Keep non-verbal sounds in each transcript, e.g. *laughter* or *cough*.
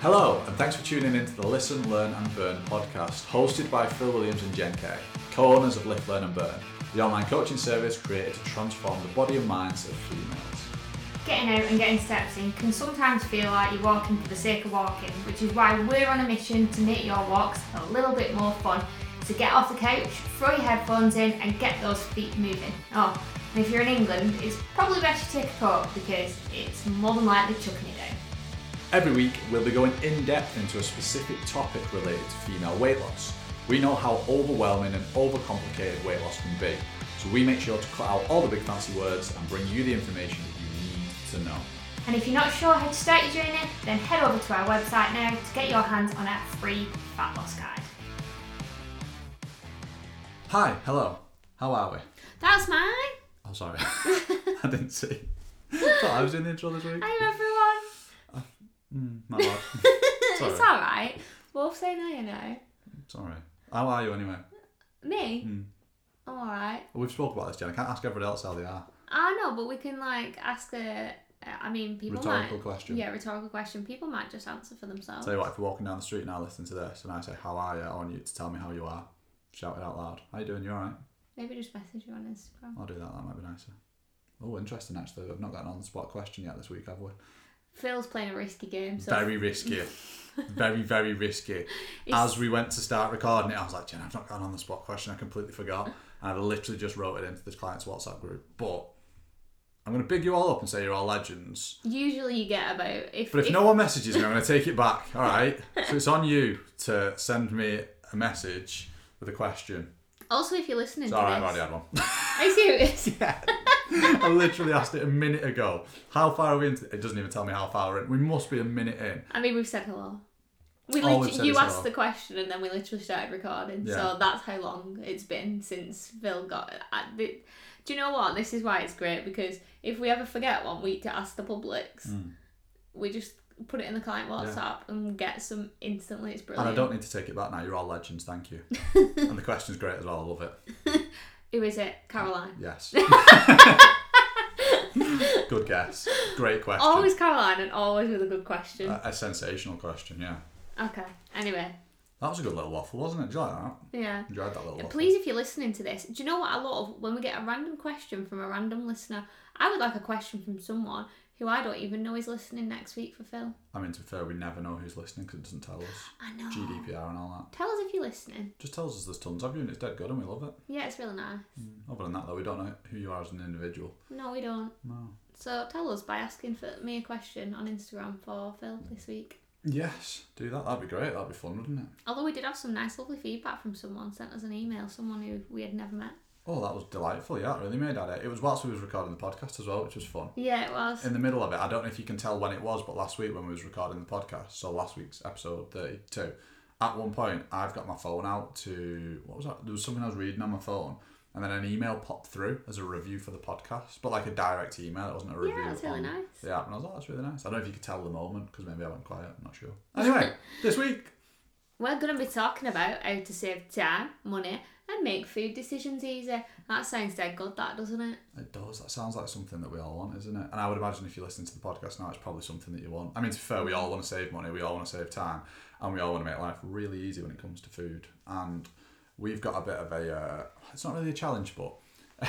Hello, and thanks for tuning in to the Listen, Learn and Burn podcast, hosted by Phil Williams and Jen Kay, co-owners of Lift, Learn and Burn, the online coaching service created to transform the body and minds of females. Getting out and getting steps in can sometimes feel like you're walking for the sake of walking, which is why we're on a mission to make your walks a little bit more fun. So get off the couch, throw your headphones in, and get those feet moving. Oh, and if you're in England, it's probably best you take a coat because it's more than likely chucking it. Every week, we'll be going in depth into a specific topic related to female weight loss. We know how overwhelming and overcomplicated weight loss can be, so we make sure to cut out all the big fancy words and bring you the information that you need to know. And if you're not sure how to start your journey, then head over to our website now to get your hands on our free fat loss guide. Hi, hello, how are we? That's mine. Oh, sorry, *laughs* *laughs* I didn't see. Thought I was in the intro this week. Hi everyone. Mm, *laughs* bad. it's Sorry. alright. We'll say no, you know. Sorry. How are you anyway? Me? Hmm. I'm alright. We've spoken about this, Jen. I can't ask everybody else how they are. I know, but we can like ask a. I mean, people Rhetorical might. question. Yeah, rhetorical question. People might just answer for themselves. Tell you what, if you're walking down the street now listen to this and I say, How are you? I want you to tell me how you are. Shout it out loud. How are you doing? You alright? Maybe just message you on Instagram. I'll do that. That might be nicer. Oh, interesting actually. We've not got an on the spot question yet this week, have we? Phil's playing a risky game, so Very risky. *laughs* very, very risky. It's- As we went to start recording it, I was like, Jen, I've not got an on the spot question. I completely forgot. And I literally just wrote it into this client's WhatsApp group. But I'm going to big you all up and say you're all legends. usually you get about if. But if, no one messages me, I'm going to take it back. All right. So it's on you to send me a message with a question. also, if you're listening It's to all right. I've already had one. are you serious? *laughs* *laughs* *laughs* I literally asked it a minute ago. How far are we into? It doesn't even tell me how far we're in. We must be a minute in. I mean, we've said hello. We lit- we've said you asked hello. the question and then we literally started recording. Yeah. So that's how long it's been since Phil got. I, the, do you know what? This is why it's great because if we ever forget one week to ask the publics, Hmm. we just put it in the client WhatsApp and get some instantly. It's brilliant. And brilliant. I don't need to take it back now. You're all legends. Thank you. *laughs* and the question's great as well. I love it. *laughs* Who is it? Caroline. Yes. *laughs* good guess. Great question. Always Caroline and always with a good question. a, a sensational question. Yeah. okay. Anyway, That was a good little waffle, wasn't it? Did you like that? yeah. Enjoyed that little waffle. Please, if you're listening to this, do you know what I love? When we get a random question from a random listener, I would like a question from someone who I don't even know is listening next week for Phil. I mean, to be fair, we never know who's listening because it doesn't tell us. *gasps* I know. GDPR and all that. Tell us if you're listening. Just tells us there's tons of you and it's dead good and we love it. Yeah, it's really nice. Hmm. Other than that, though, we don't know who you are as an individual. No, we don't. No. So tell us by asking for me a question on Instagram for Phil this week. Yes, do that. That'd be great. That'd be fun, wouldn't it? Although we did have some nice, lovely feedback from someone sent us an email, someone who we had never met. Oh, that was delightful. Yeah, it really made that. It It was whilst we was recording the podcast as well, which was fun. Yeah, it was. In the middle of it, I don't know if you can tell when it was, but last week when we was recording the podcast, so last week's episode thirty-two, at one point I've got my phone out to what was that? There was something I was reading on my phone, and then an email popped through as a review for the podcast, but like a direct email. It wasn't a review. Yeah, that's really nice. App, and I was like, that's really nice. I don't know if you could tell the moment because maybe I went quiet. I'm not sure. Anyway, *laughs* this week. We're going to be talking about how to save time, money, and make food decisions easier. That sounds dead good, that doesn't it? It does. That sounds like something that we all want, isn't it? And I would imagine if you listen to the podcast now, it's probably something that you want. I mean, to be fair, we all want to save money, we all want to save time, and we all want to make life really easy when it comes to food. And we've got a bit of a, uh, it's not really a challenge, but *laughs*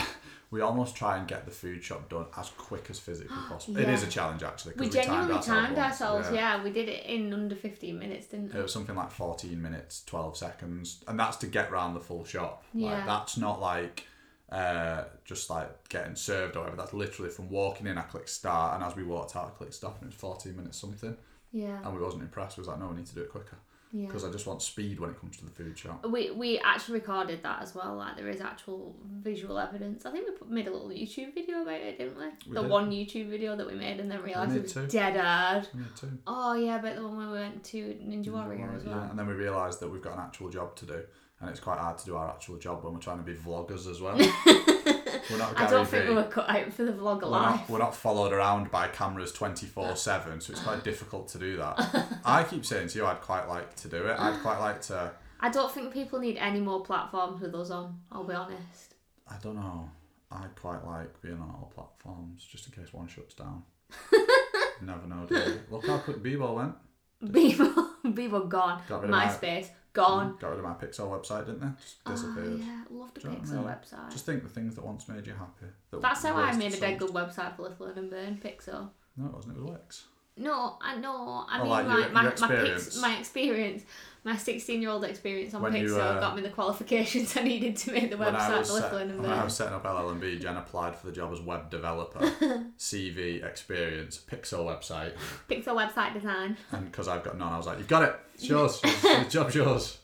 we almost try and get the food shop done as quick as physically *gasps* possible. It Yeah. is a challenge, actually. We genuinely ourselves timed ourselves, yeah. We did it in under 15 minutes, didn't we? It was something like 14 minutes, 12 seconds, and that's to get round the full shop. Yeah. Like, that's not like uh, just like getting served or whatever. That's literally from walking in, I clicked start, and as we walked out, I clicked stop, and it was 14 minutes something. Yeah. And we wasn't impressed. We was like, no, we need to do it quicker. Yeah. Because I just want speed when it comes to the food shop. We, we actually recorded that as well. Like there is actual visual evidence. I think we put, made a little YouTube video about it, didn't we? We the did. one YouTube video that we made and then realised it was two. dead hard. Yeah, too. Oh yeah, but the one where we went to Ninja Warrior as well. Yeah, and then we realised that we've got an actual job to do, and it's quite hard to do our actual job when we're trying to be vloggers as well. *laughs* we're not I don't think we were cut out for the vlog We're alive. not, we're not followed around by cameras 24 7, so it's quite difficult to do that. *laughs* I keep saying to you, I'd quite like to do it. I'd quite like to, I don't think people need any more platforms with us on. I'll be honest. I don't know, I'd quite like being on all platforms just in case one shuts down. *laughs* Never know, do you? Look how quick Bebo went. Bebo, *laughs* Bebo gone. Got rid of my- MySpace gone. Got rid of my Piczo website, didn't they? Just oh, disappeared. Oh, yeah, love the Do you know what I Piczo mean? website. Just think the things that once made you happy. that That's how I made a dead good website for Lift, Learn and Burn Piczo. No, it wasn't. It was Wix. No, I know. I Oh, mean, like like, your- my, your my, experience. my experience, my 16 year old experience on When you, Piczo uh, got me the qualifications *laughs* I needed to make the When I website was, for set, Little and when I was setting up LLMB, Jen applied for the job as web developer, *laughs* CV experience, Piczo website, Piczo website design. and because I've got none, I was like, "You've got it. It's *laughs* yours. the job's yours."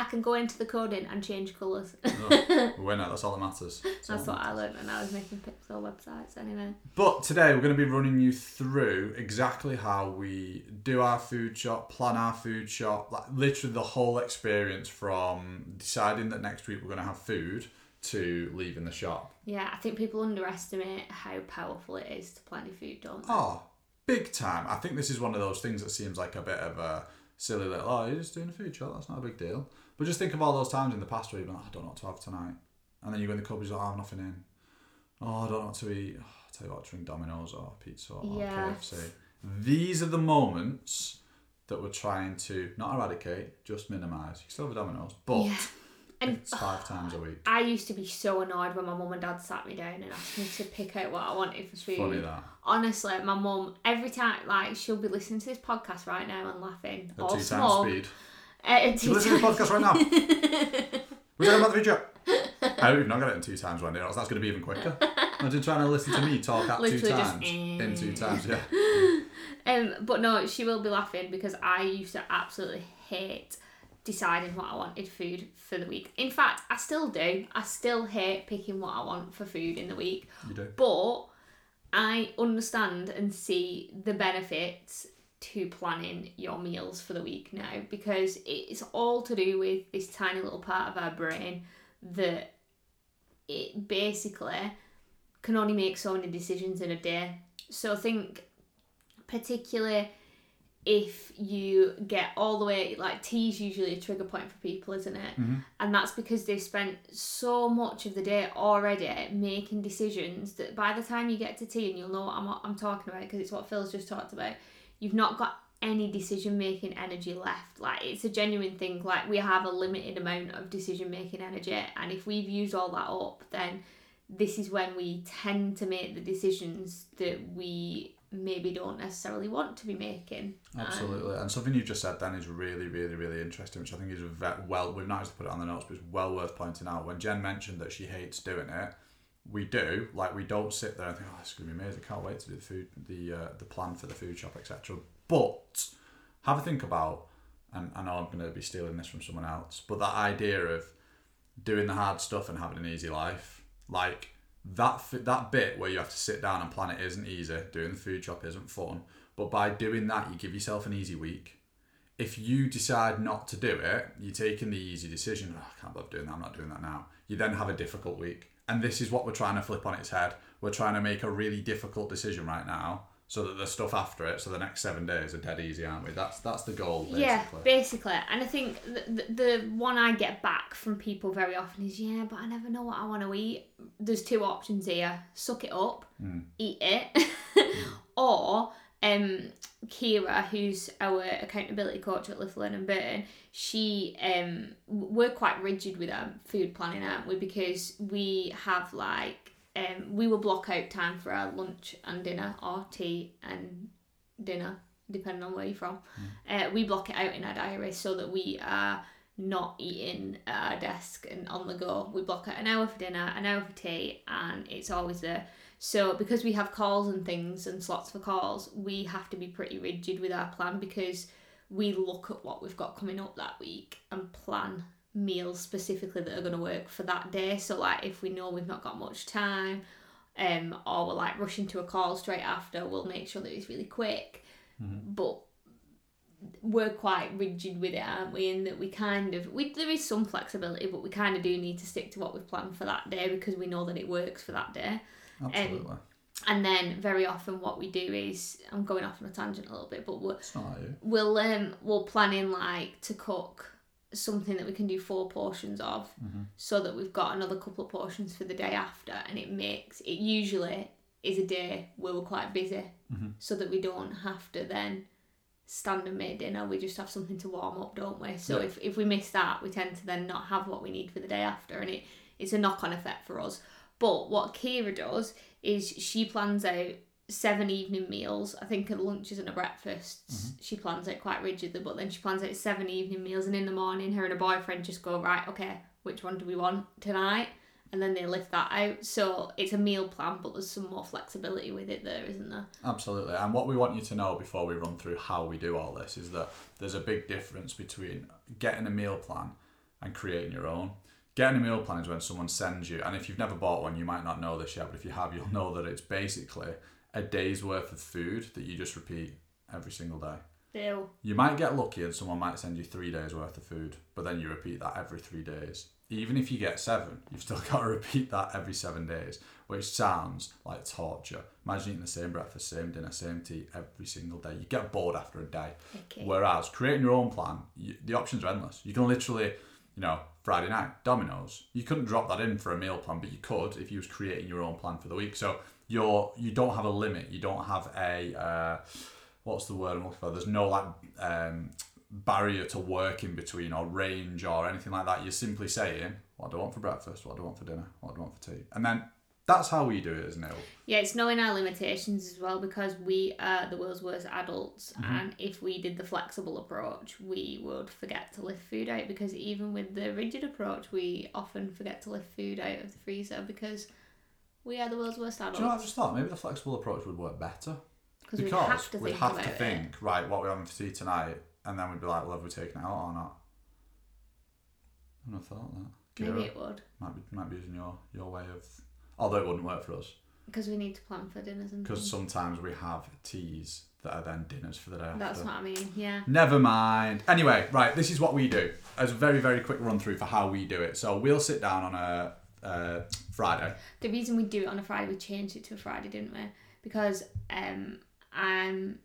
I can go into the coding and change colours. Oh, *laughs* winner. That's all that matters. That's, That's that what I learned when I was making Piczo websites anyway. But today we're going to be running you through exactly how we do our food shop, plan our food shop, like literally the whole experience from deciding that next week we're going to have food to leaving the shop. Yeah, I think people underestimate how powerful it is to plan your food, don't they? Oh, big time. I think this is one of those things that seems like a bit of a silly little, oh, you're just doing a food shop, that's not a big deal. But just think of all those times in the past where you've been like, I don't know what to have tonight. And then you go in the cupboard, you're like, I have nothing in. Oh, I don't know what to eat. Oh, I'll tell you what, drink Domino's or pizza or Yes. KFC. These are the moments that we're trying to not eradicate, just minimise. You still have a Domino's, but Yeah. And it's five times a *sighs* week. I used to be so annoyed when my mum and dad sat me down and asked me to pick out what I wanted for food. Funny that. Honestly, my mum every time like she'll be listening to this podcast right now and laughing At or two times smug. speed. At You two listen to the times- podcast right now. *laughs* We're talking about the future. I hope you've not got it in two times day, or else that's going to be even quicker. Imagine trying to listen to me talk at two Literally just, times. In two eh. times, yeah. *laughs* Um, but no, she will be laughing because I used to absolutely hate deciding what I wanted food for the week. In fact, I still do. I still hate picking what I want for food in the week. You do. But I understand and see the benefits to planning your meals for the week now because it's all to do with this tiny little part of our brain that it basically can only make so many decisions in a day. So think particularly if you get all the way like tea is usually a trigger point for people isn't it mm-hmm. and that's because they've spent so much of the day already making decisions that by the time you get to tea and you'll know what i'm, I'm talking about because it's what phil's just talked about you've not got any decision making energy left like it's a genuine thing like we have a limited amount of decision making energy and if we've used all that up then this is when we tend to make the decisions that we maybe don't necessarily want to be making Absolutely. And something you just said then is really, really, really interesting, which I think is well, we've not actually put it on the notes, but it's well worth pointing out. When Jen mentioned that she hates doing it, we do. Like, we don't sit there and think, oh, this is going to be amazing. Can't wait to do the food, the, uh, the plan for the food shop, etc. But have a think about, and I know I'm going to be stealing this from someone else, but that idea of doing the hard stuff and having an easy life, like that that bit where you have to sit down and plan it isn't easy. Doing the food shop isn't fun, but by doing that, you give yourself an easy week. If you decide not to do it, you're taking the easy decision. "Oh, I can't bother doing that. I'm not doing that now. You then have a difficult week, and this is what we're trying to flip on its head. We're trying to make a really difficult decision right now, so that the stuff after it, so the next seven days are dead easy, aren't we? That's that's the goal. Basically. Yeah, basically. And I think the, the, the one I get back from people very often is, yeah, but I never know what I want to eat. There's two options here suck it up, hmm. eat it, *laughs* or um, Kira, who's our accountability coach at Lift, Learn and Burn, she um, we're quite rigid with our food planning, aren't we? Because we have like um, we will block out time for our lunch and dinner, or tea and dinner, depending on where you're from. Uh, we block it out in our diary so that we are not eating at our desk and on the go. We block out an hour for dinner, an hour for tea, and it's always there. So because we have calls and things and slots for calls, we have to be pretty rigid with our plan because we look at what we've got coming up that week and plan meals specifically that are going to work for that day. So like if we know we've not got much time, um, or we're like rushing to a call straight after, we'll make sure that it's really quick. But we're quite rigid with it, aren't we? In that we kind of we there is some flexibility, but we kind of do need to stick to what we've planned for that day because we know that it works for that day. Absolutely. And then very often what we do is I'm going off on a tangent a little bit, but we're, it's not like we'll um we'll plan in like to cook something that we can do four portions of so that we've got another couple of portions for the day after and it makes it usually is a day where we're quite busy so that we don't have to then stand and make dinner. We just have something to warm up, don't we? So Yeah. if, if we miss that, we tend to then not have what we need for the day after, and it, it's a knock on effect for us. But what Kira does is she plans out seven evening meals. I think a lunches and a breakfast. Mm-hmm. She plans out quite rigidly, but then she plans out seven evening meals, and in the morning, her and her boyfriend just go right. Okay, which one do we want tonight? And then they lift that out. So it's a meal plan, but there's some more flexibility with it there, isn't there? Absolutely. And what we want you to know before we run through how we do all this is that there's a big difference between getting a meal plan and creating your own. Getting a meal plan is when someone sends you, and if you've never bought one, you might not know this yet, but if you have, you'll know that it's basically a day's worth of food that you just repeat every single day. Ew. You might get lucky and someone might send you three days worth of food, but then you repeat that every three days. Even if you get seven, you've still *laughs* got to repeat that every seven days, which sounds like torture. Imagine eating the same breakfast, same dinner, same tea every single day. You get bored after a day. Okay. Whereas creating your own plan, you, the options are endless. You can literally, you know, Friday night, Domino's. You couldn't drop that in for a meal plan, but you could if you was creating your own plan for the week. So you're you don't have a limit. You don't have a uh, what's the word I'm looking for? There's no like um, barrier to work in between or range or anything like that. You're simply saying, what do I want for breakfast? What do I want for dinner? What do I want for tea? And then that's how we do it, isn't it? Yeah, it's knowing our limitations as well because we are the world's worst adults, mm-hmm. and if we did the flexible approach, we would forget to lift food out because even with the rigid approach, we often forget to lift food out of the freezer because we are the world's worst Do you know what I just thought? Maybe the flexible approach would work better. because we because have to we'd think have to think, right, what we're having for tea tonight, and then we'd be like, well, have we taken it out or not? I never thought that. Maybe Kira it would might be might be using your your way of, although it wouldn't work for us because we need to plan for dinners and because things. sometimes we have teas that are then dinners for the day That's after. what I mean. Yeah. Never mind. Anyway, right, this is what we do. As a very, very quick run through for how we do it. So we'll sit down on a uh, Friday. The reason we do it on a Friday, we changed it to a Friday, didn't we? Because um, I'm.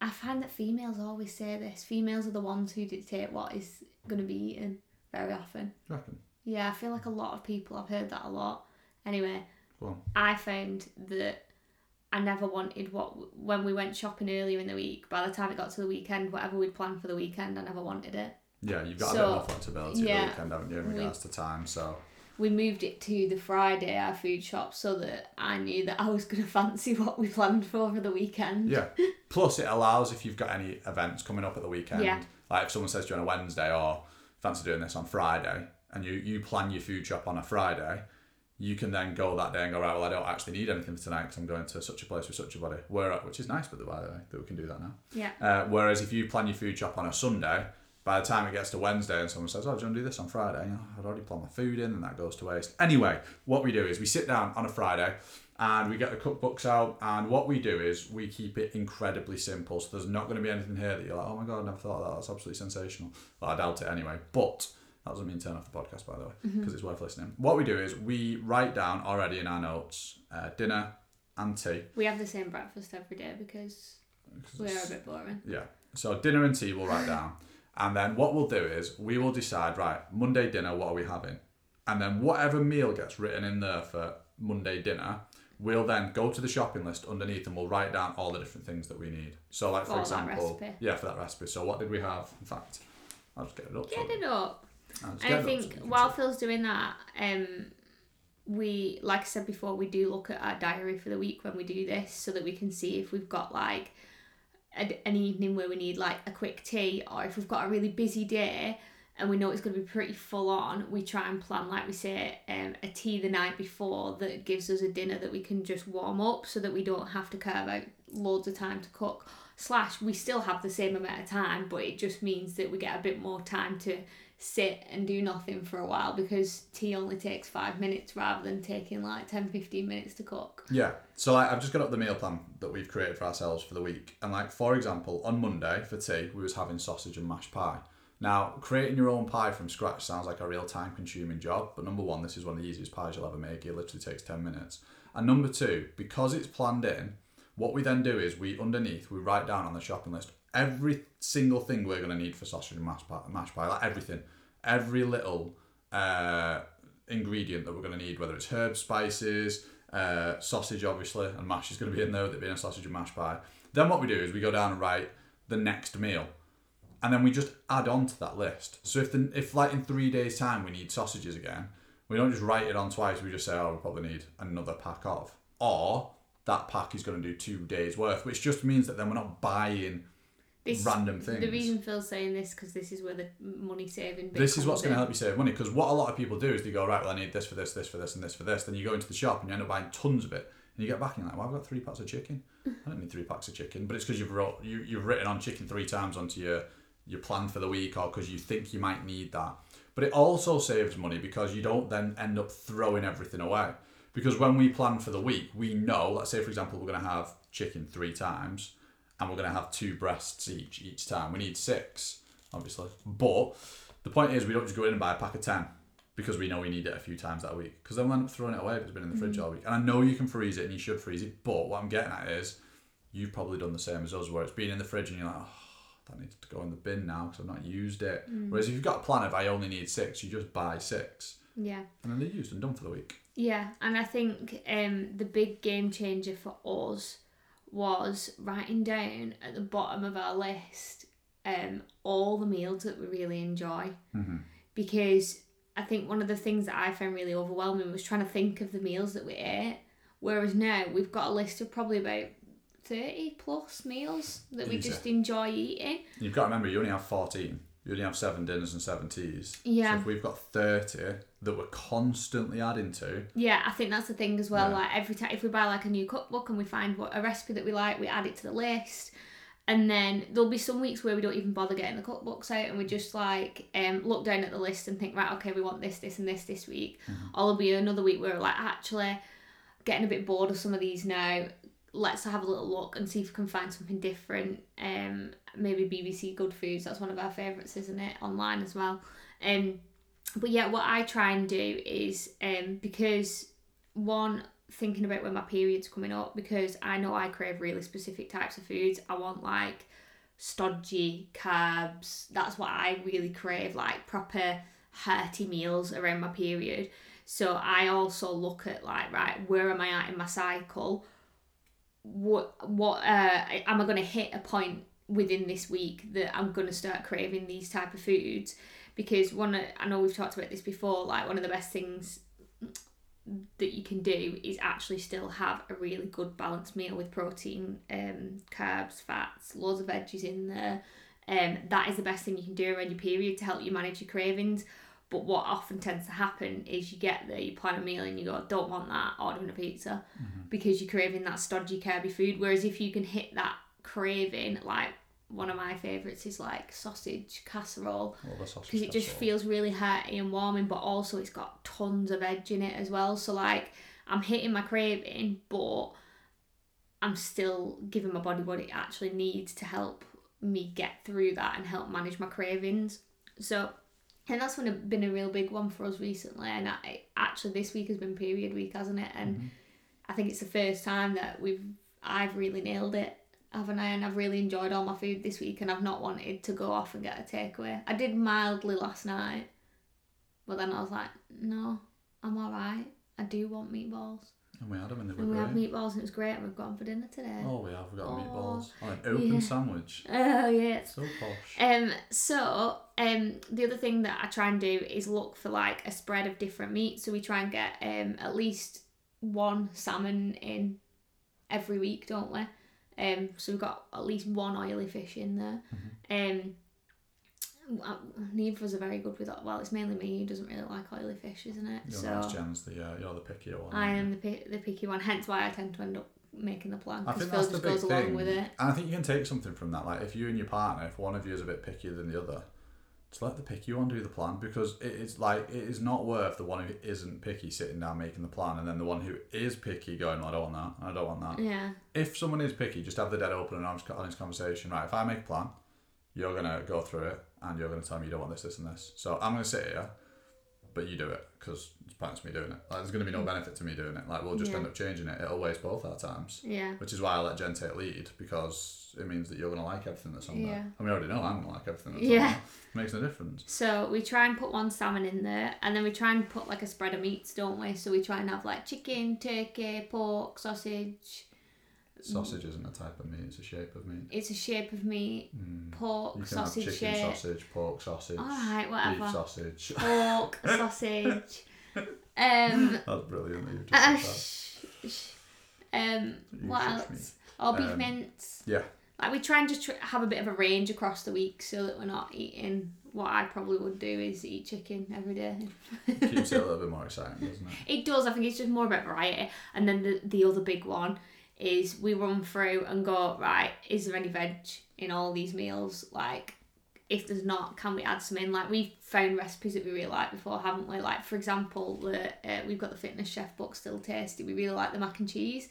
I find that females always say this. Females are the ones who dictate what is going to be eaten very often. Do you reckon? Yeah, I feel like a lot of people. I've heard that a lot. Anyway, On. I found that I never wanted what when we went shopping earlier in the week. By the time it got to the weekend, whatever we'd planned for the weekend, I never wanted it. Yeah, you've got a bit more flexibility yeah, the weekend, haven't you, in we- regards to time? So we moved it to the Friday, our food shop, so that I knew that I was going *laughs* to fancy what we planned for for the weekend. Yeah. *laughs* Plus, it allows if you've got any events coming up at the weekend, Yeah. like if someone says to you on a Wednesday or fancy doing this on Friday, and you, you plan your food shop on a Friday, you can then go that day and go, right, well, I don't actually need anything for tonight because I'm going to such a place with such a body. Where, which is nice, by the by the way, that we can do that now. Yeah. Uh, whereas if you plan your food shop on a Sunday, by the time it gets to Wednesday and someone says, Oh, do you want to do this on Friday? You know, I'd already planned my food in and that goes to waste. Anyway, what we do is we sit down on a Friday and we get the cookbooks out. And what we do is we keep it incredibly simple. So there's not going to be anything here that you're like, Oh my God, I never thought of that. That's absolutely sensational. Well, I doubt it anyway. But that doesn't mean turn off the podcast, by the way, because it's worth listening. What we do is we write down already in our notes uh, dinner and tea. We have the same breakfast every day because we are a bit boring. Yeah. So dinner and tea we'll write down. And then what we'll do is we will decide, right, Monday dinner, what are we having? And then whatever meal gets written in there for Monday dinner, we'll then go to the shopping list underneath and we'll write down all the different things that we need. So like for For example, yeah, for that recipe. So what did we have? In fact, I'll just get it up. Get it up. And I think so you can while. Phil's doing that, um, we, like I said before, we do look at our diary for the week when we do this so that we can see if we've got like a, an evening where we need like a quick tea or if we've got a really busy day and we know it's going to be pretty full on, we try and plan, like we say, um, a tea the night before that gives us a dinner that we can just warm up so that we don't have to carve out loads of time to cook. Slash, we still have the same amount of time, but it just means that we get a bit more time to sit and do nothing for a while because tea only takes five minutes rather than taking like 10 15 minutes to cook. Yeah. So like I've just got up the meal plan that we've created for ourselves for the week. And like for example, on Monday for tea, we was having sausage and mashed pie. Now, creating your own pie from scratch sounds like a real time consuming job, but number one, this is one of the easiest pies you'll ever make. It literally takes 10 minutes. And number two, because it's planned in, what we then do is we underneath we write down on the shopping list every single thing we're going to need for sausage and mash pie, mashed pie like everything, every little uh, ingredient that we're going to need, whether it's herbs, spices, uh, sausage, obviously, and mash is going to be in there with it being a sausage and mash pie. Then what we do is we go down and write the next meal. And then we just add on to that list. So if the, if like in three days' time we need sausages again, we don't just write it on twice. We just say, oh, we probably need another pack of, or that pack is going to do two days worth, which just means that then we're not buying This, random things. The reason Phil's saying this because this is where the money saving. bit this is what's going to help you save money because what a lot of people do is they go right well i need this for this this for this and this for this then you go into the shop and you end up buying tons of it and you get back and you're like well i've got three packs of chicken i don't need three packs of chicken but it's because you've wrote you, you've written on chicken three times onto your your plan for the week or because you think you might need that but it also saves money because you don't then end up throwing everything away because when we plan for the week we know let's say for example we're going to have chicken three times and we're going to have two breasts each each time we need six obviously but the point is, we don't just go in and buy a pack of 10 because we know we need it a few times that week. Because then we'll end up throwing it away if it's been in the fridge mm. all week. And I know you can freeze it and you should freeze it, but what I'm getting at is you've probably done the same as us where it's been in the fridge and you're like, oh, that needs to go in the bin now because I've not used it. Mm. Whereas if you've got a plan of I only need six, you just buy six Yeah. and then they're used and done for the week. Yeah, and I think um, the big game changer for us was writing down at the bottom of our list um, all the meals that we really enjoy. Because I think one of the things that I found really overwhelming was trying to think of the meals that we ate. Whereas now we've got a list of probably about 30 plus meals that we just enjoy eating. You've got to remember, you only have 14. You only have seven dinners and seven teas. Yeah. So if we've got 30 that we're constantly adding to, Yeah, I think that's the thing as well. Yeah. Like every time, if we buy like a new cookbook and we find what a recipe that we like, we add it to the list. And then there'll be some weeks where we don't even bother getting the cookbooks out, and we just like um look down at the list and think, right, okay, we want this, this, and this this week. Or there'll be another week where we're like, actually, getting a bit bored of some of these now. Let's have a little look and see if we can find something different. Um, maybe BBC Good Foods. That's one of our favourites, isn't it? Online as well. Um, but yeah, what I try and do is um because one thinking about when my period's coming up because I know I crave really specific types of foods. I want like stodgy carbs. That's what I really crave, like proper hearty meals around my period. So I also look at like right, where am I at in my cycle? What what uh am I going to hit a point within this week that I'm going to start craving these type of foods? Because one, I know we've talked about this before. Like one of the best things that you can do is actually still have a really good balanced meal with protein, um, carbs, fats, loads of veggies in there. Um, that is the best thing you can do around your period to help you manage your cravings. But what often tends to happen is you get there, you plan a meal, and you go, "Don't want that," ordering a pizza mm-hmm. because you're craving that stodgy, carby food. Whereas if you can hit that craving, like one of my favourites is like sausage casserole oh, the because it just casserole. feels really hearty and warming, but also it's got tons of edge in it as well. So like I'm hitting my craving, but I'm still giving my body what it actually needs to help me get through that and help manage my cravings. So and that's been a, been a real big one for us recently. And I, actually, this week has been period week, hasn't it? And mm-hmm. I think it's the first time that we've I've really nailed it, haven't I? And I've really enjoyed all my food this week, and I've not wanted to go off and get a takeaway. I did mildly last night, but then I was like, no, I'm all right. I do want meatballs, And we had them and they were and we great. had meatballs, and it was great. And we've got them for dinner today. Oh, we have. We got Oh, meatballs. Oh, an open yeah. sandwich. Oh yeah, So posh. Um, so um, the other thing that I try and do is look for like a spread of different meats. So we try and get um at least one salmon in every week, don't we? Um, so we've got at least one oily fish in there. Um, well, of us are very good with that. Well, it's mainly me who doesn't really like oily fish, isn't it? You're so nice, Jen's the uh, you're the pickier one. I am the pi- the picky one. Hence why I tend to end up making the plan I because think Phil that's the just big goes thing. along with it. And I think you can take something from that. Like if you and your partner, if one of you is a bit pickier than the other, just let the picky one do the plan because it is like it is not worth the one who isn't picky sitting down making the plan and then the one who is picky going, I don't want that, I don't want that. Yeah. If someone is picky, just have the dead open and honest, honest conversation. Right, if I make a plan, you're gonna go through it and you're gonna tell me you don't want this, this, and this. So I'm gonna sit here, but you do it because it's pointless me doing it. Like there's gonna be no mm. benefit to me doing it. Like we'll just Yeah. end up changing it. It'll waste both our times. Yeah. Which is why I let Jen take lead because it means that you're gonna like everything that's on Yeah. there. And we already know I'm gonna like everything that's Yeah. on there. *laughs* Makes no difference. So we try and put one salmon in there, and then we try and put like a spread of meats, don't we? So we try and have like chicken, turkey, pork, sausage, Sausage isn't a type of meat; it's a shape of meat. It's a shape of meat. Mm. Pork, You can sausage have chicken shape. sausage, pork sausage, Alright, whatever. beef sausage. *laughs* Pork, sausage. *laughs* Um, That's brilliant. That you've uh, just sh- sh- um, You what else? Or beef Um, mince. Yeah, Like we try and just tr- have a bit of a range across the week so that we're not eating. What I probably would do is eat chicken every day. keeps it a *laughs* little bit more exciting, doesn't it? It does. I think it's just more about variety. And then the the other big one is we run through and go right. Is there any veg in all these meals? Like, if there's not, can we add some in? Like we've found recipes that we really like before, haven't we? Like for example, the uh, we've got the fitness chef book still tasty. We really like the mac and cheese,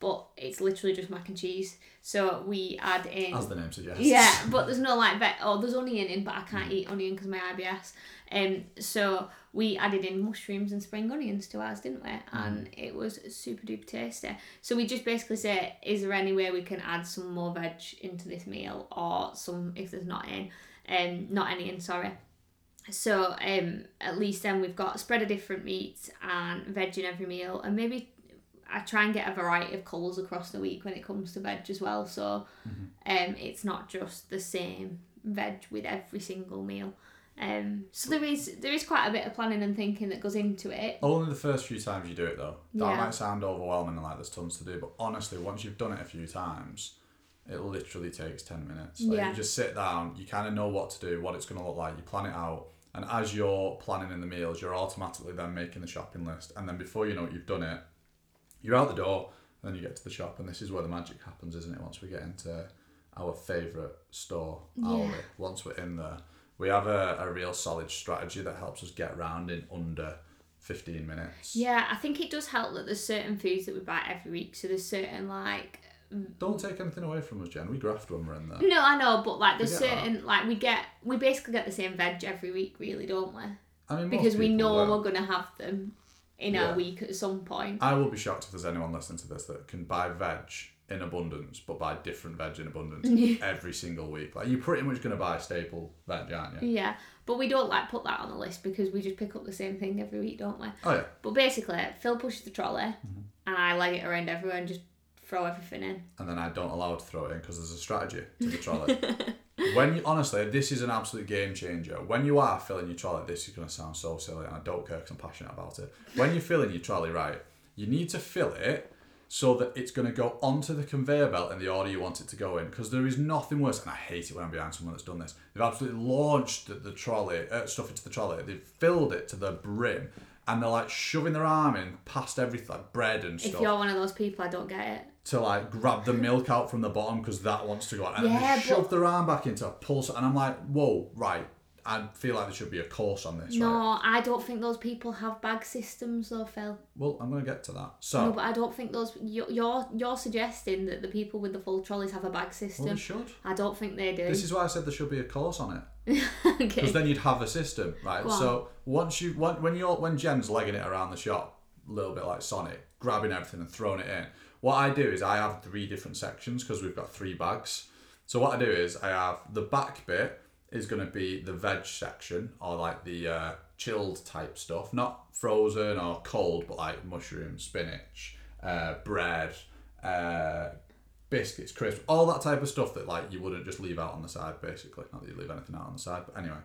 but it's literally just mac and cheese. So we add in. As the name suggests. Yeah, *laughs* but there's no like vet. Oh, there's onion in, but I can't eat onion because my IBS. Um, so we added in mushrooms and spring onions to ours, didn't we? And it was super duper tasty. So we just basically say, is there any way we can add some more veg into this meal, or some if there's not in, um, not any in, sorry. So um, at least then we've got a spread of different meats and veg in every meal, and maybe I try and get a variety of colours across the week when it comes to veg as well. So um, it's not just the same veg with every single meal. Um, so there is there is quite a bit of planning and thinking that goes into it. Only the first few times you do it though. That Yeah. might sound overwhelming and like there's tons to do, but honestly, once you've done it a few times, it literally takes ten minutes. Like Yeah. you just sit down, you kind of know what to do, what it's going to look like. You plan it out, and as you're planning in the meals, you're automatically then making the shopping list, and then before you know it, you've done it. You're out the door, then you get to the shop, and this is where the magic happens, isn't it? Once we get into our favourite store, Yeah. once we're in there, we have a, a real solid strategy that helps us get around in under 15 minutes. Yeah, I think it does help that there's certain foods that we buy every week. So there's certain like mm. Don't take anything away from us, Jen. We graft when we're in there. no, I know, but like there's Forget that. certain like we get we basically get the same veg every week, really, don't we? I mean, Because we know will. we're gonna have them in Yeah. our week at some point. I will be shocked if there's anyone listening to this that can buy veg in abundance, but buy different veg in abundance *laughs* every single week. Like you're pretty much going to buy staple veg, aren't you? Yeah, but we don't like put that on the list because we just pick up the same thing every week, don't we? Oh yeah, But basically, Phil pushes the trolley Mm-hmm. and I leg it around everywhere and just throw everything in. and then I don't allow to throw it in because there's a strategy to the trolley. *laughs* when you honestly, this is an absolute game changer. When you are filling your trolley, this is going to sound so silly, and I don't care because I'm passionate about it. When you're filling your trolley, right, you need to fill it so that it's going to go onto the conveyor belt in the order you want it to go in. Because there is nothing worse, and I hate it when I'm behind someone that's done this. They've absolutely launched the, the trolley, uh, stuff into the trolley. They've filled it to the brim, and they're like shoving their arm in past everything, like bread and stuff. If you're one of those people, I don't get it. To like grab the milk out from the bottom because that wants to go out. And Yeah, they shove their arm back into a pulse. And I'm like, whoa, right. I feel like there should be a course on this, right? No, I don't think those people have bag systems though, Phil. Well, I'm going to get to that. So, No, but I don't think those. You're you're, suggesting that the people with the full trolleys have a bag well, system. they should. I don't think they do. This is why I said there should be a course on it. *laughs* okay. Because then you'd have a system, right? Go on. So once you when, when you're when Jen's legging it around the shop, a little bit like Sonic, grabbing everything and throwing it in. What I do is I have three different sections because we've got three bags. So what I do is I have the back bit is going to be the veg section or like the uh, chilled type stuff, not frozen or cold, but like mushrooms, spinach, uh, bread, uh, biscuits, crisps, all that type of stuff that like you wouldn't just leave out on the side, basically. Not that you leave anything out on the side, but anyway.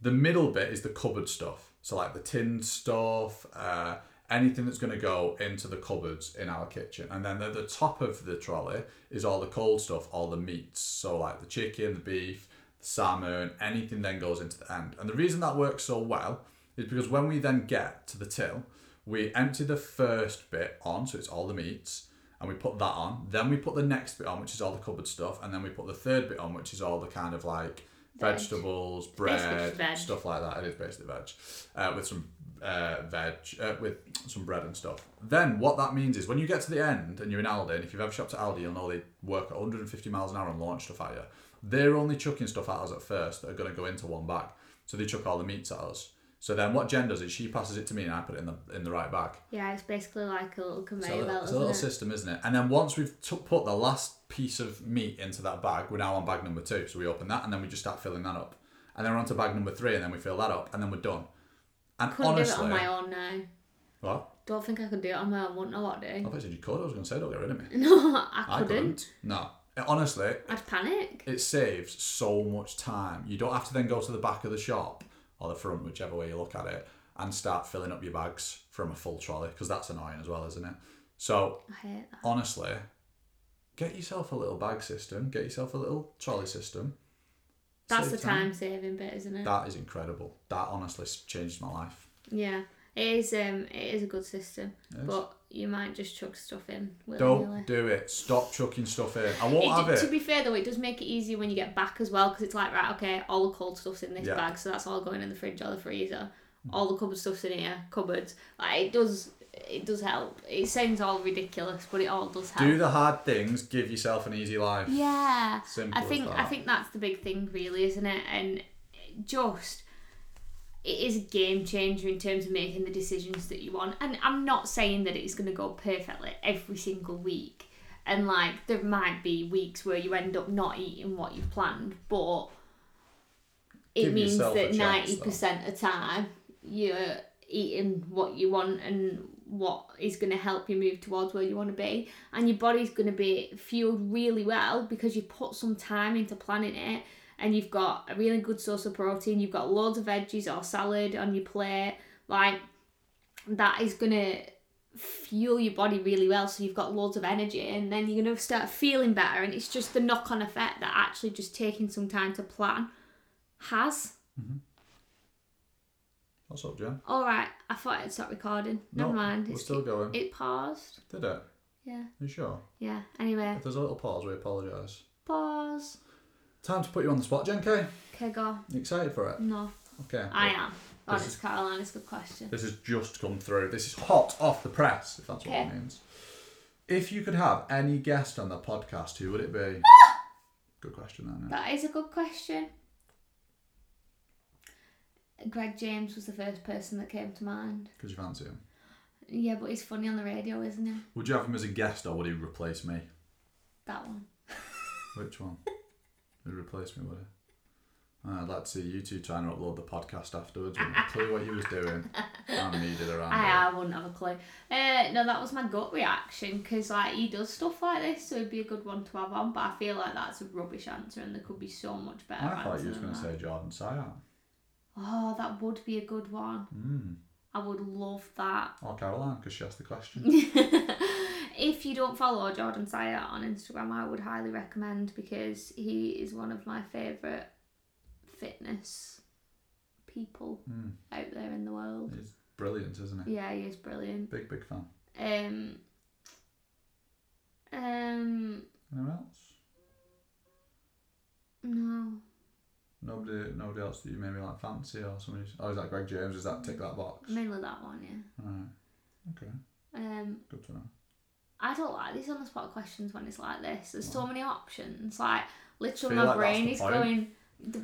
The middle bit is the cupboard stuff. So like the tinned stuff, uh, anything that's going to go into the cupboards in our kitchen. And then at the top of the trolley is all the cold stuff, all the meats. So like the chicken, the beef, the salmon, anything then goes into the end. And the reason that works so well is because when we then get to the till, we empty the first bit on, so it's all the meats, and we put that on. Then we put the next bit on, which is all the cupboard stuff, and then we put the third bit on, which is all the kind of like Veg. vegetables, bread, veg. stuff like that. It is basically veg, uh, with some uh, veg, uh, with some bread and stuff. Then what that means is when you get to the end and you're in Aldi, and if you've ever shopped at Aldi, you'll know they work at 150 miles an hour and launch stuff at you. They're only chucking stuff at us at first that are going to go into one bag. So they chuck all the meats at us. So then what Jen does is she passes it to me and I put it in the in the right bag. yeah, it's basically like a little conveyor a, belt, it's a little it? system, isn't it? And then once we've took put the last piece of meat into that bag, we're now on bag number two. So we open that and then we just start filling that up. And then we're on to bag number three and then we fill that up and then we're done. And Couldn't honestly, do it on my own now. What? Don't think I could do it on my own. Wouldn't know what to I do. thought you said you could. I was going to say, don't get rid of me. *laughs* No, I I couldn't. couldn't. No. It- honestly, I'd panic. it saves so much time. You don't have to then go to the back of the shop or the front, whichever way you look at it, and start filling up your bags from a full trolley because that's annoying as well, isn't it? So I hate that. honestly, get yourself a little bag system, get yourself a little trolley system. That's the time saving bit, isn't it? That is incredible. That honestly changed my life. Yeah, it is. Um, it is a good system, but you might just chuck stuff in. Don't do it. Stop chucking stuff in. I won't It, have it. To be fair though, it does make it easier when you get back as well because it's like right, okay, all the cold stuff's in this Yeah. bag, so that's all going in the fridge or the freezer. All the cupboard stuff's in here, cupboards. Like it does, it does help. It sounds all ridiculous, but it all does help. Do the hard things. Give yourself an easy life. yeah, Simple I think I think that's the big thing, really, isn't it? And just it is a game changer in terms of making the decisions that you want. And I'm not saying that it's going to go perfectly every single week. And like there might be weeks where you end up not eating what you've planned, but it Give means that ninety percent of the time you're eating what you want and what is going to help you move towards where you want to be. And your body's going to be fueled really well because you put some time into planning it and you've got a really good source of protein you've got loads of veggies or salad on your plate like that is going to fuel your body really well so you've got loads of energy and then you're going to start feeling better and it's just the knock-on effect that actually just taking some time to plan has mm-hmm. What's up, Jen? all right i thought i'd stop recording never No, mind We're it's, still going. it paused Did it? yeah you sure? yeah anyway If there's a little pause, we apologise. pause Time to put you on the spot, Jen Kay. okay go You excited for it? no Okay. i am oh This it's caroline it's a good question This has just come through. This is hot off the press, if that's what it means. If you could have any guest on the podcast, who would it be? *laughs* Good question, then. that is a good question greg james was the first person that came to mind Because you fancy him. yeah but he's funny on the radio isn't he Would you have him as a guest, or would he replace me? that one *laughs* Which one? Who'd replace me, would he? Ah, I'd like to see you two trying to upload the podcast afterwards. Wouldn't have a *laughs* clue what you was doing. And needed around. I. I wouldn't have a clue. Uh, no, that was my gut reaction because like he does stuff like this, so it'd be a good one to have on. But I feel like that's a rubbish answer, and there could be so much better. I thought you was than going to say Jordan Syatt. Oh, that would be a good one. Mm. I would love that. Or Caroline, because she asked the question. *laughs* if you don't follow Jordan Syatt on Instagram, I would highly recommend because he is one of my favourite fitness people Mm. out there in the world. He's brilliant, isn't he? Yeah, he is brilliant. Big, big fan. Um, um, Anyone else? no. Nobody, nobody else that you maybe like fancy or somebody. Oh, is that Greg James? Does that tick that box? Mainly that one, yeah. Right. Okay. Um, Good to know. I don't like these on the spot questions when it's like this. There's so many options. Like literally, my like brain is point. going.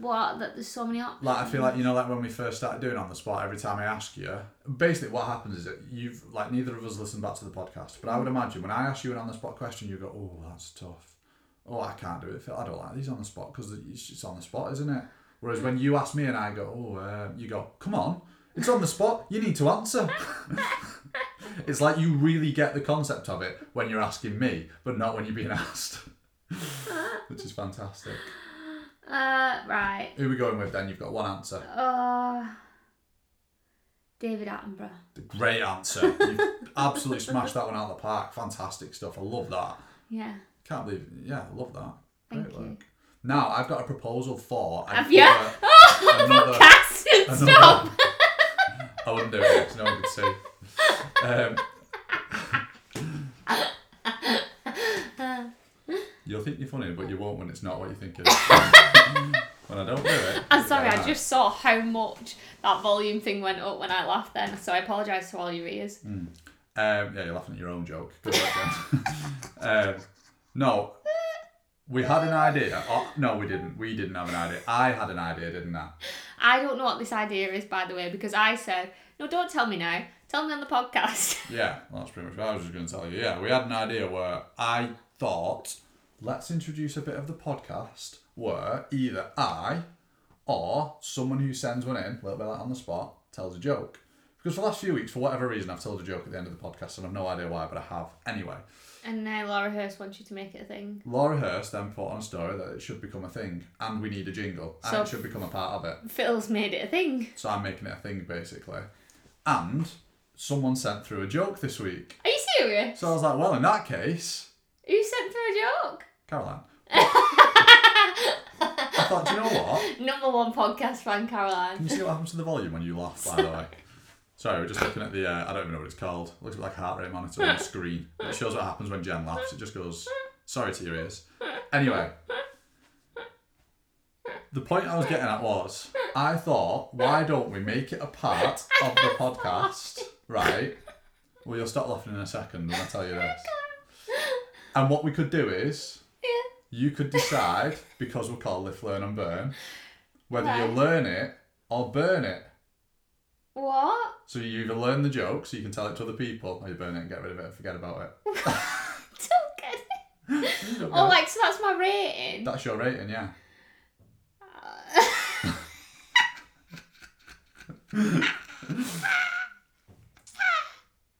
What? That there's so many options. Like I feel like you know, like when we first started doing on the spot, every time I ask you, basically what happens is that you've like neither of us listened back to the podcast, but I would imagine when I ask you an on the spot question, you go, "Oh, that's tough. Oh, I can't do it. I don't like these on the spot because it's on the spot, isn't it?" Whereas when you ask me and I go, "Oh," uh, you go, "Come on, it's on the spot. You need to answer." *laughs* it's like you really get the concept of it when you're asking me, but not when you're being *laughs* asked, which is fantastic. Uh, right. Who are we going with then? You've got one answer. Uh, David Attenborough. The great answer. You've absolutely smashed that one out of the park. Fantastic stuff. I love that. Yeah. Can't believe. Yeah, I love that. Great Thank you. work. Now I've got a proposal for. Have you? another- Oh, *laughs* *laughs* another- podcast! another- Stop! *laughs* I wouldn't do it. No one could see. Um, you'll think you're funny, but you won't when it's not what you think it is. when I don't do it. I'm sorry, I just saw how much that volume thing went up when I laughed then, so I apologise to all your ears. Um, yeah, you're laughing at your own joke. Good work, Jen. um, no, we had an idea. Oh, no, we didn't. We didn't have an idea. I had an idea, didn't I? I don't know what this idea is, by the way, because I said, no, don't tell me now. Tell me on the podcast. *laughs* Yeah, that's pretty much what I was just going to tell you. Yeah, we had an idea where I thought, let's introduce a bit of the podcast where either I or someone who sends one in, a little bit like on the spot, tells a joke. Because for the last few weeks, for whatever reason, I've told a joke at the end of the podcast, and I've no idea why, but I have. Anyway, And now Laura Hurst wants you to make it a thing. Laura Hurst then put on a story that it should become a thing, and we need a jingle, and So- it should become a part of it. Phil's made it a thing. So I'm making it a thing, basically. And someone sent through a joke this week. Are you serious? So I was like, well, in that case, Who sent through a joke? Caroline. *laughs* I thought, do you know what? Number one podcast fan, Caroline. Can you see what happens to the volume when you laugh, by the way? *laughs* Sorry, we're just looking at the, uh, I don't even know what it's called. It looks like a heart rate monitor on the screen. It shows what happens when Jen laughs. It just goes, sorry to your ears. Anyway, the point I was getting at was, I thought, why don't we make it a part of the podcast, right? Well, you'll stop laughing in a second when I tell you this. And what we could do is, you could decide, because we're called Lift, Learn and Burn, whether you learn it or burn it. What? So you either learn the joke so you can tell it to other people, or you burn it and get rid of it and forget about it. *laughs* Don't get it. Don't *laughs* Oh, get it. like, so that's my rating. That's your rating, yeah.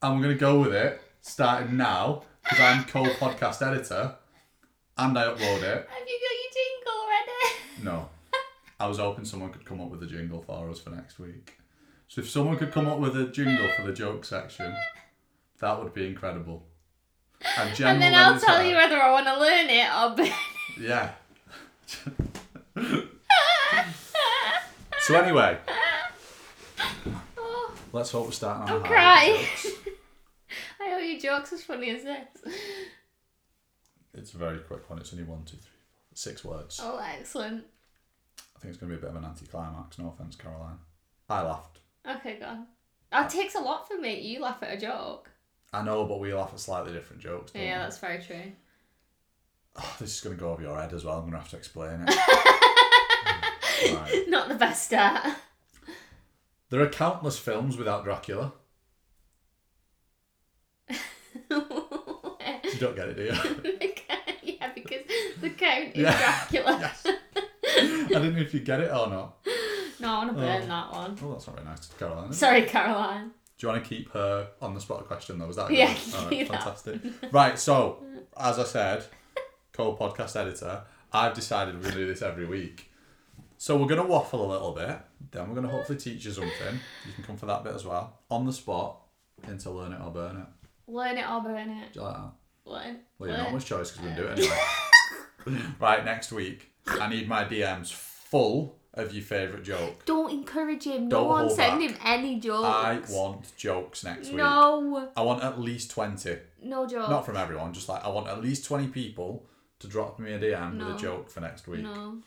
And we're going to go with it starting now because I'm co podcast editor and I upload it. Have you got your jingle ready? No. *laughs* I was hoping someone could come up with a jingle for us for next week. So if someone could come up with a jingle for the joke section, that would be incredible. And, and then I'll tell you whether I want to learn it or burn Yeah. so anyway, Oh, let's hope we're starting on I'm crying. *laughs* I hope your joke's as funny as this. It's a very quick one. It's only one, two, three, four, six words. Oh, excellent. I think it's going to be a bit of an anticlimax. No offense, Caroline. I laughed. Okay, go on. That takes a lot for me. You laugh at a joke. I know, but we laugh at slightly different jokes. Don't Yeah, we? that's very true. Oh, *sighs* this is going to go over your head as well. I'm going to have to explain it. *laughs* Mm, right. *laughs* Not the best start. There are countless films without Dracula. *laughs* You don't get it, do you? yeah, because the count is Yeah. Dracula. yes. I didn't know if you get it or not. No, I want to burn Oh. that one. Oh, that's not very nice, Caroline. Sorry, Caroline. Do you want to keep her on the spot question though? Was that Yeah, good? All do right, that. fantastic. Right, so as I said, co-podcast editor, I've decided we're going to do this every week. So we're going to waffle a little bit. Then we're going to hopefully teach you something. You can come for that bit as well. On the spot, into learn it or burn it. Learn it or burn it. Do you like that? Learn. Well, you're learn. not much choice because we're going to do it *laughs* anyway. right, next week, I need my DMs full of your favourite joke. Don't encourage him. Don't no one send back. him any jokes. I want jokes next week. No, I want at least 20. no jokes. Not from everyone, just like I want at least 20 people to drop me a DM No. with a joke for next week. No.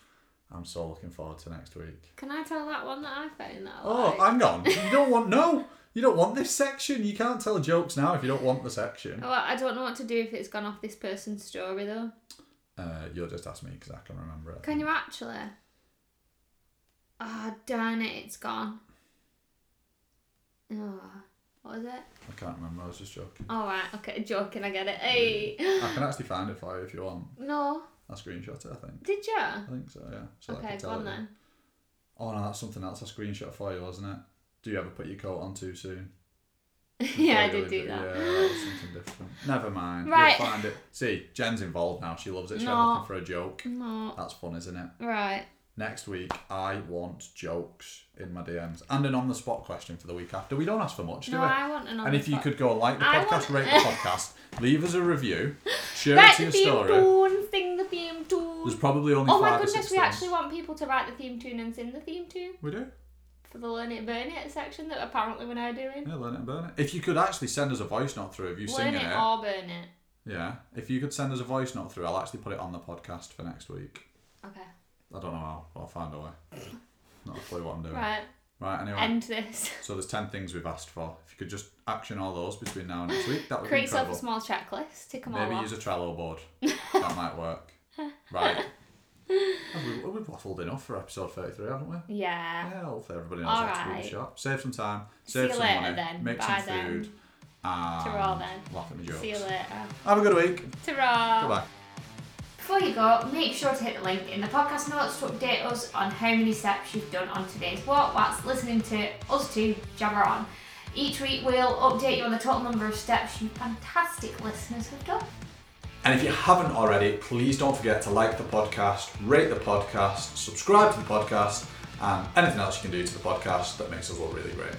I'm so looking forward to next week. Can I tell that one that I found that Oh, hang on. You don't want, no, you don't want this section. You can't tell jokes now if you don't want the section. Well, I don't know what to do if it's gone off this person's story though. Uh, you'll just ask me because I can remember it. Can you actually? Ah, darn it, it's gone. Oh, what was it? I can't remember. I was just joking. All right, okay, joking. I get it. Hey, I can actually find it for you if you want. no, I screenshot it, I think. did you? I think so, yeah. So Okay, go on then. Oh, no, that's something else. I screenshot for you, wasn't it? Do you ever put your coat on too soon? *laughs* yeah, I did do it? that. Yeah, that was something different. Never mind. Right. You'll find it. See, Jen's involved now. She loves it. She's No. looking for a joke. No, That's fun, isn't it? right. Next week, I want jokes in my DMs and an on the spot question for the week after. We don't ask for much, do No, we? I want an on and the if you spot. could go like the I podcast, want- rate the *laughs* podcast, leave us a review, *laughs* share write it the to your theme story. tune, sing the theme tune. There's probably only Oh my five or goodness, six we things. actually want people to write the theme tune and sing the theme tune We do. for the Learn It Burn It section that apparently we're now doing. Yeah, learn it and burn it. If you could actually send us a voice note through of you Learn singing it it, or burn it. yeah. If you could send us a voice note through, I'll actually put it on the podcast for next week. Okay. I don't know how. I'll find a way. Not a clue what I'm doing. Right. Right, anyway. End this. *laughs* so there's 10 things we've asked for. If you could just action all those between now and next week, that would be great. Create be yourself a incredible. small checklist. Tick them all Maybe off. use a Trello board. *laughs* that might work. Right. *laughs* Have we, we've waffled enough for episode 33, haven't we? Yeah. Yeah, hopefully everybody knows how to do Alright. the shop. Save some time, See save you some later money, then. make Bye some then. food, and Ta-ra then. laugh at my jokes. See you later. Have a good week. Ta-ra. Goodbye. Before you go, make sure to hit the link in the podcast notes to update us on how many steps you've done on today's walk whilst listening to us two jabber on. Each week we'll update you on the total number of steps you fantastic listeners have done. And if you haven't already, please don't forget to like the podcast, rate the podcast, subscribe to the podcast, and anything else you can do to the podcast that makes us look really great.